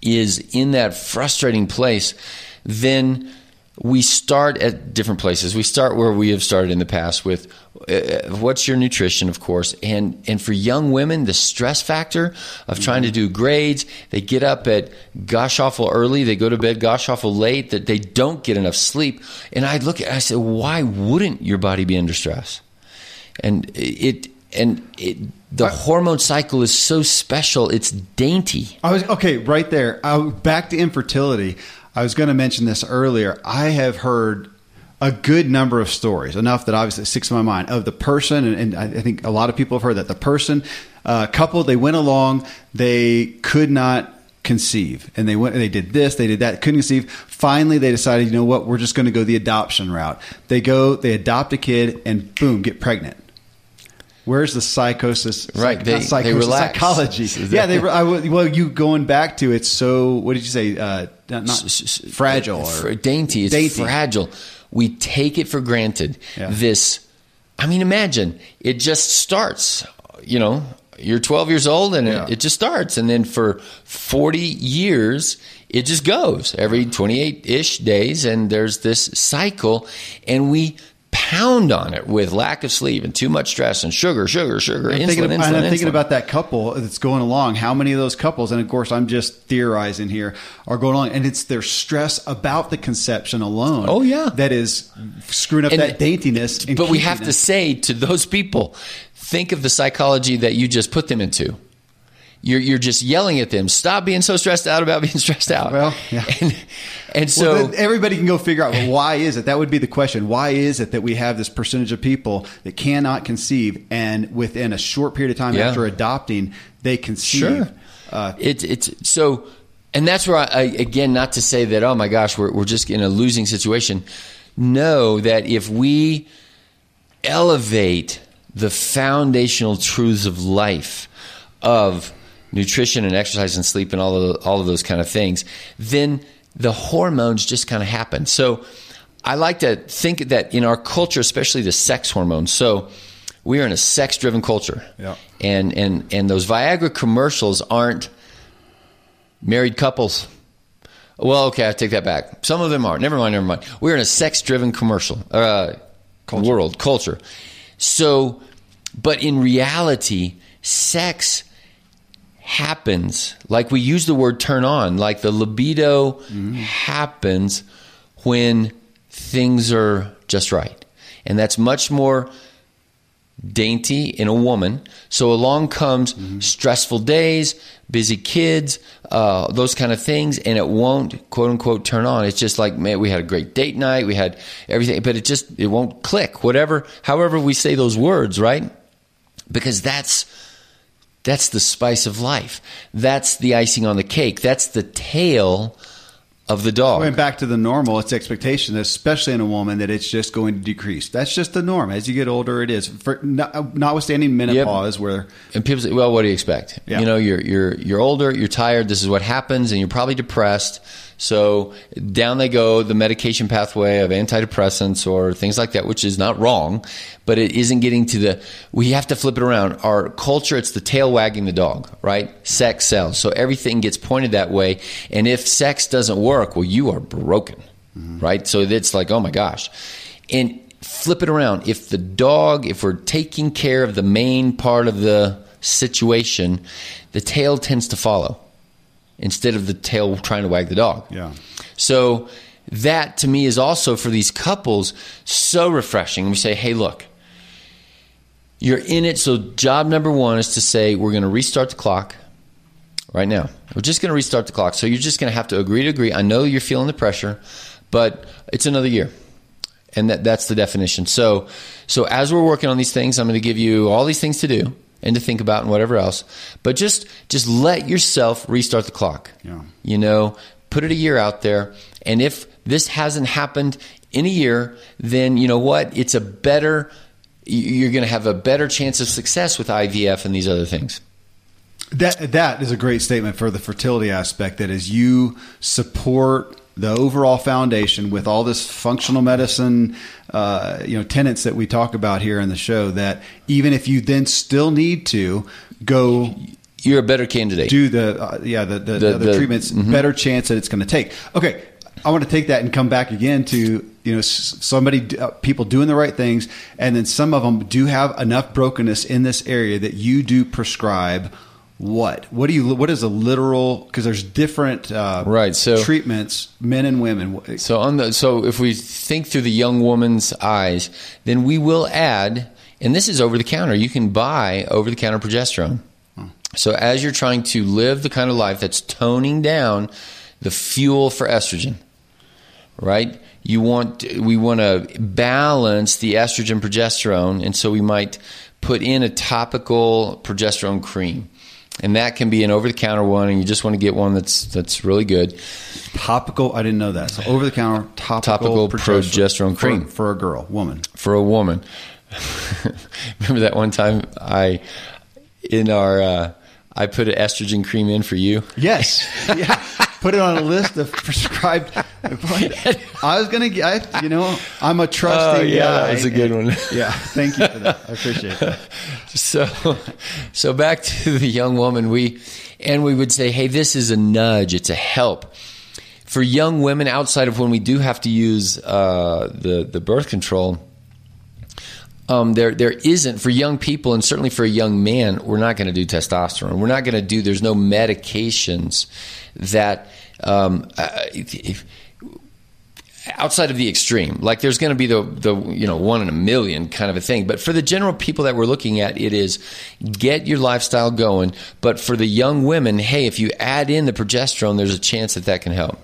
is in that frustrating place then we start at different places. We start where we have started in the past with uh, what's your nutrition of course? And and for young women the stress factor of trying to do grades they get up at gosh awful early they go to bed gosh awful late that they don't get enough sleep. And i look at i say why wouldn't your body be under stress? And it and it the hormone cycle is so special it's dainty I was okay right there. I, back to infertility. I was going to mention this earlier. I have heard a good number of stories, enough that obviously sticks in my mind, of the person, and, and I think a lot of people have heard that the person, uh, couple, they went along, they could not conceive, and they went, they did this, they did that, couldn't conceive. Finally, they decided, you know what, we're just going to go the adoption route. They go, they adopt a kid, and boom, get pregnant. Where's the psychosis? Right, Psych- they- not they relax. psychology. Yeah, they. I, well, you going back to it's so. What did you say? Uh, not, not S- s- fragile fr- or dainty. It's dainty. fragile. We take it for granted. Yeah. This, I mean, imagine it just starts. You know, you're 12 years old and Yeah. it, it just starts, and then for 40 years it just goes every 28 ish days, and there's this cycle, and we pound on it with lack of sleep and too much stress and sugar, sugar, sugar, I'm insulin, thinking, insulin, and I'm thinking about that couple that's going along. How many of those couples, and of course, I'm just theorizing here, are going along, and it's their stress about the conception alone. Oh, yeah. that is screwing up And- that daintiness. and but we have to say to those people, think of the psychology that you just put them into. You're, you're just yelling at them. Stop being so stressed out about being stressed out. Well, yeah. And, and so, Well, everybody can go figure out well, why is it? That would be the question. Why is it that we have this percentage of people that cannot conceive, and within a short period of time Yeah. after adopting, they conceive? sure. Uh, it's it's so, and that's where I, I again, not to say that oh my gosh, we're we're just in a losing situation. Know that if we elevate the foundational truths of life, of nutrition and exercise and sleep and all of all of those kind of things, then the hormones just kind of happen. So I like to think that in our culture, especially the sex hormones. So we are in a sex-driven culture, Yeah. and and and those Viagra commercials aren't married couples. Well, okay, I take that back. Some of them are. Never mind, never mind. We're in a sex-driven commercial uh, world culture. So, but in reality, sex happens like we use the word turn on like the libido happens when things are just right and that's much more dainty in a woman. So along comes stressful days, busy kids, uh, those kind of things, and it won't quote unquote turn on. It's just like, man, we had a great date night, we had everything, but it just it won't click. Whatever, however we say those words, right? Because that's that's the spice of life. That's the icing on the cake. That's the tail of the dog. Going back to the normal, it's expectation, especially in a woman, that it's just going to decrease. That's just the norm. As you get older, it is. For, not, notwithstanding menopause, where And people say, "Well, what do you expect? Yeah. You know, you're you're you're older, you're tired. This is what happens, and you're probably depressed. So down they go, the medication pathway of antidepressants or things like that, which is not wrong, but it isn't getting to the. We have to flip it around. Our culture, it's the tail wagging the dog, right? Sex sells, so everything gets pointed that way. And if sex doesn't work, well, you are broken, mm-hmm. right? So it's like, oh my gosh, and flip it around. If the dog, if we're taking care of the main part of the situation, the tail tends to follow instead of the tail trying to wag the dog. Yeah. So that to me is also for these couples so refreshing. We say, hey, look, you're in it. So job number one is to say, we're going to restart the clock right now. We're just going to restart the clock. So you're just going to have to agree to agree. I know you're feeling the pressure, but it's another year. And that, that's the definition. So, so as we're working on these things, I'm going to give you all these things to do and to think about and whatever else. But just, just let yourself restart the clock. Yeah. You know, put it a year out there. And if this hasn't happened in a year, then you know what? It's a better, you're going to have a better chance of success with IVF and these other things. That that is a great statement for the fertility aspect. That is, you support the overall foundation with all this functional medicine, uh, you know, tenets that we talk about here in the show. That even if you then still need to go You're a better candidate. do the uh, yeah the the, The- the the- treatments, better chance that it's going to take. Okay, I want to take that and come back again to you know somebody uh, people doing the right things, and then some of them do have enough brokenness in this area that you do prescribe. What what do you what is a literal because there's different uh, Right, so- treatments men and women So on the so if we think through the young woman's eyes, then we will add, and this is over the counter. You can buy over the counter progesterone. So as you're trying to live the kind of life that's toning down the fuel for estrogen, right? You want we want to balance the estrogen progesterone, and so we might put in a topical progesterone cream. And that can be an over the counter one, and you just want to get one that's that's really good. topical I didn't know that so over the counter topical, Topical progesterone for- cream. for, a girl woman for a woman. Remember that one time I in our uh, I put an estrogen cream in for you. Yes. Yeah. Put it on a list of prescribed. I was gonna, get- I, you know, I'm a trusting Oh, yeah, guy. that was a good one. Yeah, thank you for that. I appreciate that. So so back to the young woman we and we would say, "Hey, this is a nudge, it's a help." For young women outside of when we do have to use uh, the the birth control, um, there there isn't for young people and certainly for a young man we're not going to do testosterone we're not going to do there's no medications that um, uh, if, outside of the extreme like there's going to be the the you know one in a million kind of a thing but for the general people that we're looking at it is get your lifestyle going but for the young women hey if you add in the progesterone there's a chance that that can help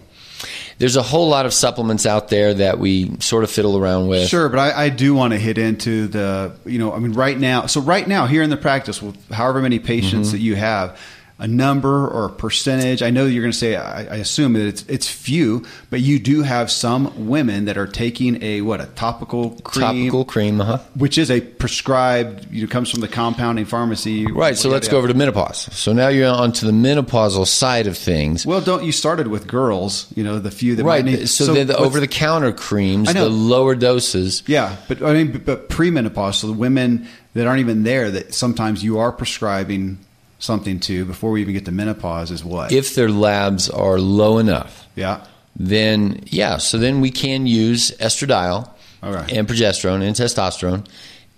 there's a whole lot of supplements out there that we sort of fiddle around with Sure, but I, I do want to hit into the, you know, I mean, right now. So right now, here in the practice, with however many patients Mm-hmm. that you have, a number or a percentage. I know you're going to say. I, I assume that it's it's few, but you do have some women that are taking a what a topical cream, topical cream uh-huh. which is a prescribed. You know, comes from the compounding pharmacy. Right, so let's go over to menopause. So now you're on to the menopausal side of things. Well, don't you started with girls? You know, the few that might right, need. so, then the what's- over the counter creams, the lower doses. Yeah, but I mean, but, but premenopause, so the women that aren't even there, that sometimes you are prescribing something to before we even get to menopause, is what? If their labs are low enough, yeah, then yeah, so then we can use estradiol Okay. and progesterone and testosterone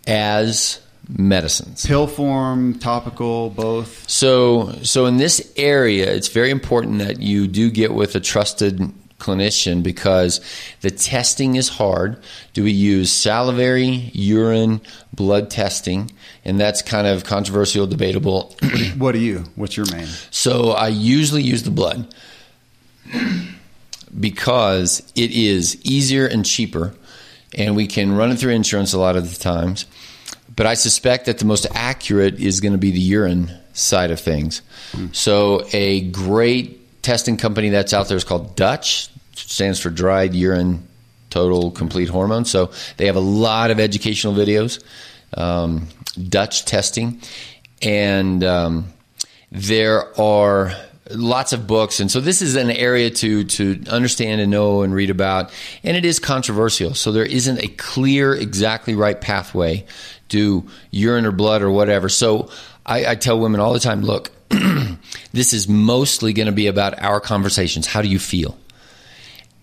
as medicines. pill form, topical, both. So, so in this area, it's very important that you do get with a trusted clinician because the testing is hard. Do we use salivary, urine, blood testing? And that's kind of controversial, debatable. What do you? What's your main? So I usually use the blood because it is easier and cheaper, and we can run it through insurance a lot of the times. But I suspect that the most accurate is going to be the urine side of things. Hmm. So a great testing company that's out there is called Dutch, stands for Dried Urine Total Complete Hormone. So they have a lot of educational videos, um, Dutch testing, and um, there are lots of books. And so this is an area to to understand and know and read about. And it is controversial. So there isn't a clear exactly right pathway to urine or blood or whatever. So i, I tell women all the time look this is mostly going to be about our conversations how do you feel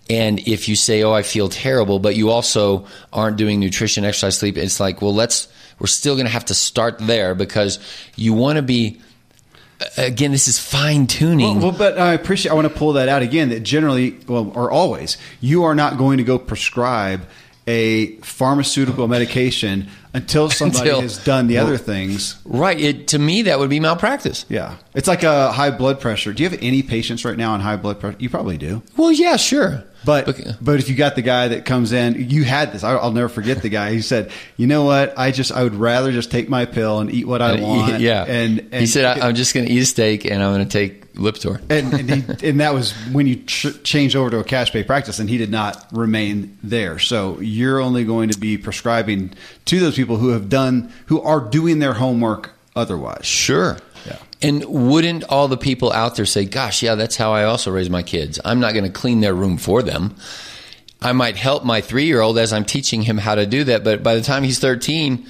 and if you say oh i feel terrible but you also aren't doing nutrition exercise sleep it's like well let's we're still going to have to start there because you want to be again, this is fine tuning. Well, well, but I appreciate. I want to pull that out again. That generally, well, or always, you are not going to go prescribe a pharmaceutical medication until somebody Until- has done the other things. right. It, to me, that would be malpractice. Yeah, it's like a high blood pressure. Do you have any patients right now on high blood pressure? You probably do. Well, yeah, sure. But Okay. but if you got the guy that comes in, you had this. I, I'll never forget the guy. He said, "You know what? I just I would rather just take my pill and eat what I want." Yeah. and, and he said, I'm just going to eat a steak and I'm going to take Lipitor. and and, he, and that was when you ch- changed over to a cash pay practice, and he did not remain there. So you're only going to be prescribing to those people who have done, who are doing their homework otherwise. Sure. Yeah. And wouldn't all the people out there say, gosh, yeah, that's how I also raise my kids? I'm not going to clean their room for them. I might help my three year old as I'm teaching him how to do that. But by the time he's 13,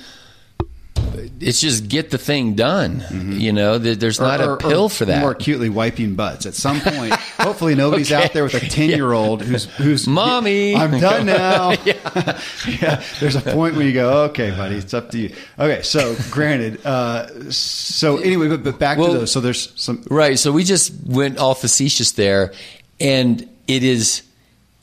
it's just get the thing done. You know, there's not Or- or- a pill or for that. More acutely wiping butts. At some point, hopefully nobody's Okay. out there with a ten year old who's who's Mommy. I'm done now. yeah. There's a point where you go, okay, buddy, it's up to you. Okay, so granted, uh, so anyway, but, but back Well- to those. So there's some. Right. So we just went all facetious there, and it is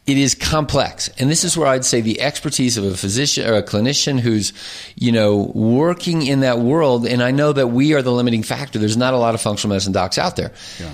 it is complex. And this is where I'd say the expertise of a physician or a clinician who's, you know, working in that world. And I know that we are the limiting factor. There's not a lot of functional medicine docs out there.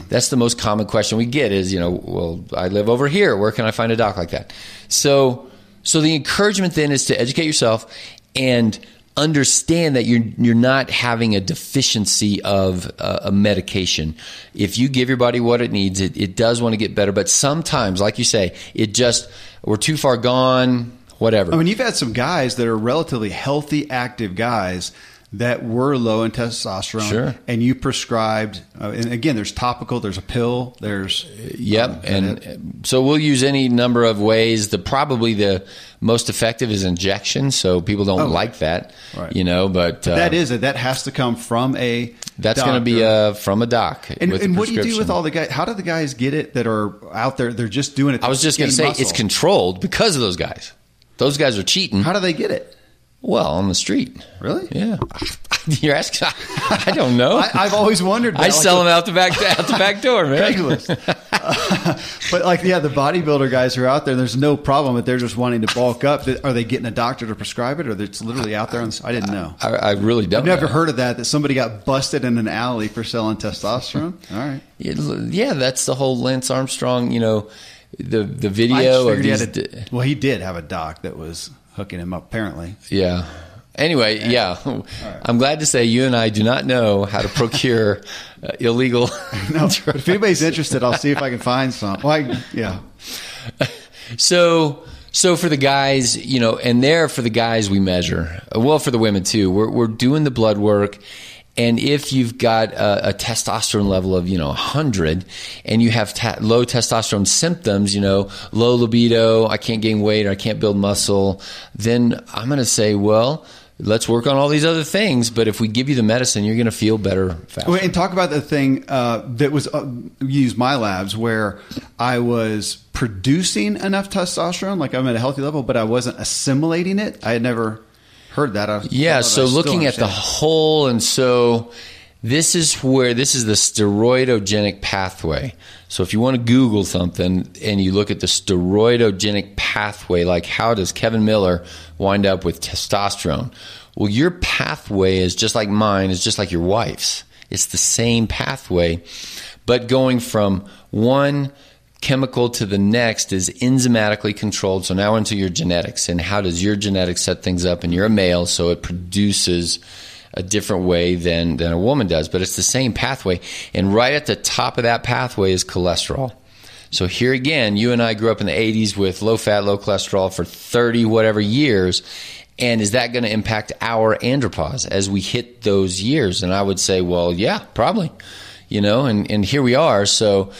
That's the most common question we get is, you know, well, I live over here. Where can I find a doc like that? So, so the encouragement then is to educate yourself and understand that you're you're not having a deficiency of uh, a medication. If you give your body what it needs, it, it does want to get better. But sometimes, like you say, it just we're too far gone. Whatever. I mean, you've had some guys that are relatively healthy, active guys that were low in testosterone, Sure. and you prescribed. Uh, and again, there's topical, there's a pill, there's Yep, um, and it- uh, so we'll use any number of ways. The probably the most effective is injection. So people don't Oh. like that, Right. you know. But uh, that is it. That has to come from a. that's going to be doctor. uh, from a doc. And, with a what do you do with all the guys? How do the guys get it that are out there? They're just doing it. I was just going to say gain it's controlled because of those guys. Those guys are cheating. How do they get it? Well, on the street. Really? Yeah. You're asking. I don't know. I, I've always wondered. I that, sell like them out the back out the back door, man. Craigslist. but like, yeah, the bodybuilder guys who are out there. There's no problem, but they're just wanting to bulk up. Are they getting a doctor to prescribe it, or it's literally out there? On, I didn't know. I, I really don't. I've never know. heard of that. That somebody got busted in an alley for selling testosterone. All right. Yeah, that's the whole Lance Armstrong. You know, the the video of he these. a, well, he did have a doc that was hooking him up. Apparently, yeah. Anyway, yeah, I'm glad to say you and I do not know how to procure uh, illegal. no. But if anybody's interested, I'll see if I can find some. Well, I, yeah. So, so for the guys, you know, and there for the guys we measure. Uh, Well, for the women too. We're we're doing the blood work, and if you've got a, a testosterone level of you know 100, and you have ta- low testosterone symptoms, you know, low libido, I can't gain weight, or I can't build muscle, then I'm going to say, well. Let's work on all these other things, but if we give you the medicine, you're going to feel better faster. And talk about the thing uh, that was uh, used my labs where I was producing enough testosterone, like I'm at a healthy level, but I wasn't assimilating it. I had never heard that. I, Yeah, so still looking at the whole, and so this is where this is the steroidogenic pathway. So if you want to Google something and you look at the steroidogenic pathway, like how does Kevin Miller wind up with testosterone? Well, your pathway is just like mine, is just like your wife's. It's the same pathway, but going from one chemical to the next is enzymatically controlled. So now into your genetics and how does your genetics set things up? And you're a male, so it produces a different way than, than a woman does, but it's the same pathway. And right at the top of that pathway is cholesterol. So here again, you and I grew up in the 80s with low fat, low cholesterol for 30 whatever years. And is that going to impact our andropause as we hit those years? And I would say, well, yeah, probably. You know, and, and here we are. So,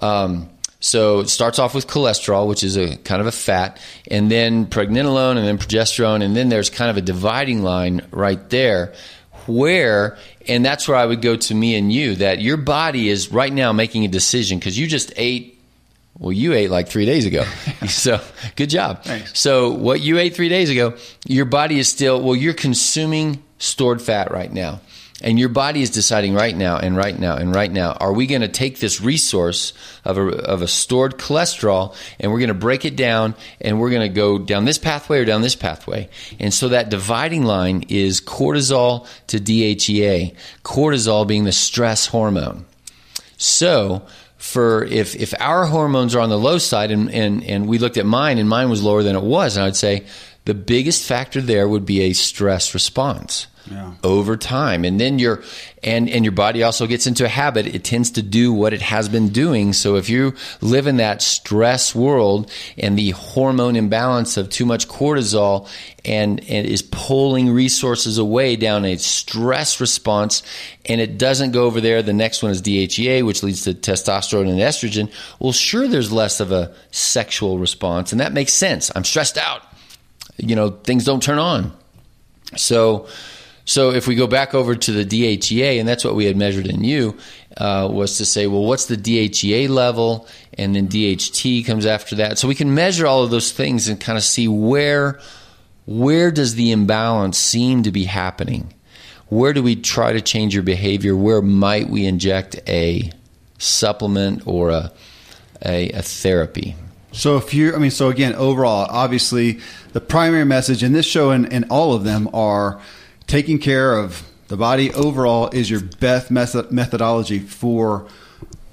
um, so it starts off with cholesterol, which is a kind of a fat, and then pregnenolone, and then progesterone, and then there's kind of a dividing line right there where, and that's where I would go to me and you, that your body is right now making a decision because you just ate. Well, you ate like three days ago. so good job. Thanks. So what you ate three days ago, your body is still, well, you're consuming stored fat right now. And your body is deciding right now and right now and right now, are we going to take this resource of a, of a stored cholesterol and we're going to break it down and we're going to go down this pathway or down this pathway? And so that dividing line is cortisol to DHEA, cortisol being the stress hormone. So, for if, if our hormones are on the low side and, and, and we looked at mine and mine was lower than it was, and I would say the biggest factor there would be a stress response Yeah. over time. And then your and and your body also gets into a habit. It tends to do what it has been doing. So if you live in that stress world and the hormone imbalance of too much cortisol and and is pulling resources away down a stress response and it doesn't go over there the next one is DHEA which leads to testosterone and estrogen. Well sure there's less of a sexual response and that makes sense. I'm stressed out. You know things don't turn on. So, so if we go back over to the DHEA, and that's what we had measured in you, uh, was to say, well, what's the DHEA level, and then DHT comes after that. So we can measure all of those things and kind of see where where does the imbalance seem to be happening. Where do we try to change your behavior? Where might we inject a supplement or a a, a therapy? So if you, I mean, so again, overall, obviously, the primary message in this show and, and all of them are taking care of the body. Overall, is your best method, methodology for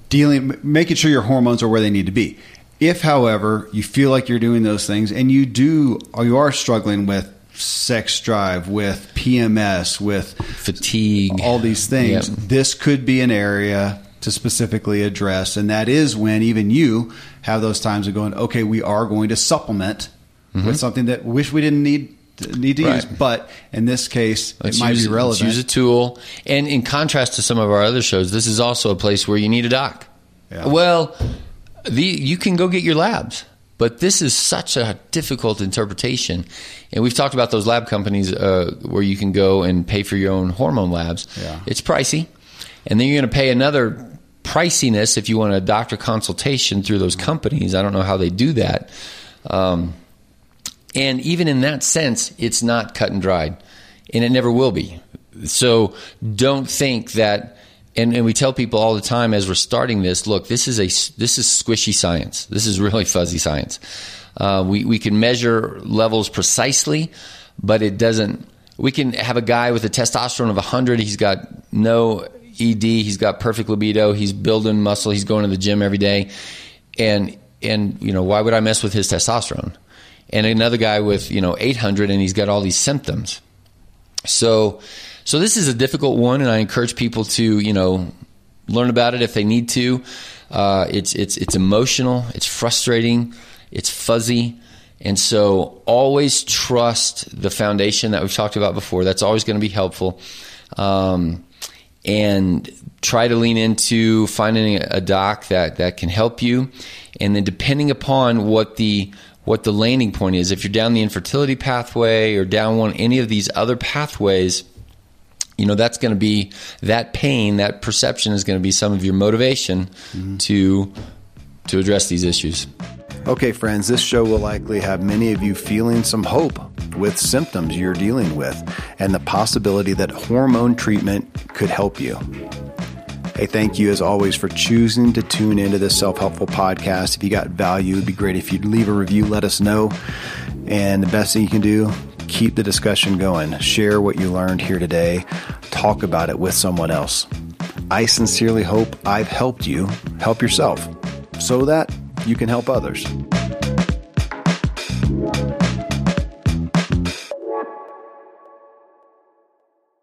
dealing, making sure your hormones are where they need to be. If, however, you feel like you're doing those things and you do, or you are struggling with sex drive, with PMS, with Fatigue. all these things, Yep. this could be an area to specifically address. And that is when even you have those times of going, okay, we are going to supplement with mm-hmm. something that wish we didn't need need to. Right. use. But in this case, Let's it might use, be relevant. Let's use a tool. And in contrast to some of our other shows, this is also a place where you need a doc. Yeah. Well, the you can go get your labs, but this is such a difficult interpretation. And we've talked about those lab companies uh, where you can go and pay for your own hormone labs. Yeah. It's pricey, and then you're going to pay another priciness if you want a doctor consultation through those companies. I don't know how they do that. Um, and even in that sense, it's not cut and dried, and it never will be. So don't think that. And, and we tell people all the time as we're starting this, look, this is a this is squishy science. This is really fuzzy science. Uh, we we can measure levels precisely, but it doesn't. We can have a guy with a testosterone of 100. He's got no ED. He's got perfect libido. He's building muscle. He's going to the gym every day, and and you know why would I mess with his testosterone? And another guy with you know 800 and he's got all these symptoms. So so this is a difficult one and i encourage people to you know learn about it if they need to. Uh, it's it's it's emotional it's frustrating it's fuzzy and so always trust the foundation that we've talked about before. That's always going to be helpful. Um, and try to lean into finding a doc that, that can help you. And then depending upon what the what the landing point is. If you're down the infertility pathway or down one any of these other pathways you know that's going to be that pain that perception is going to be some of your motivation mm-hmm. to to address these issues. Okay, friends, this show will likely have many of you feeling some hope with symptoms you're dealing with and the possibility that hormone treatment could help you. Hey, thank you as always for choosing to tune into this self helpful podcast. If you got value, it'd be great if you'd leave a review, let us know. And the best thing you can do, keep the discussion going. Share what you learned here today. Talk about it with someone else. I sincerely hope I've helped you help yourself so that you can help others.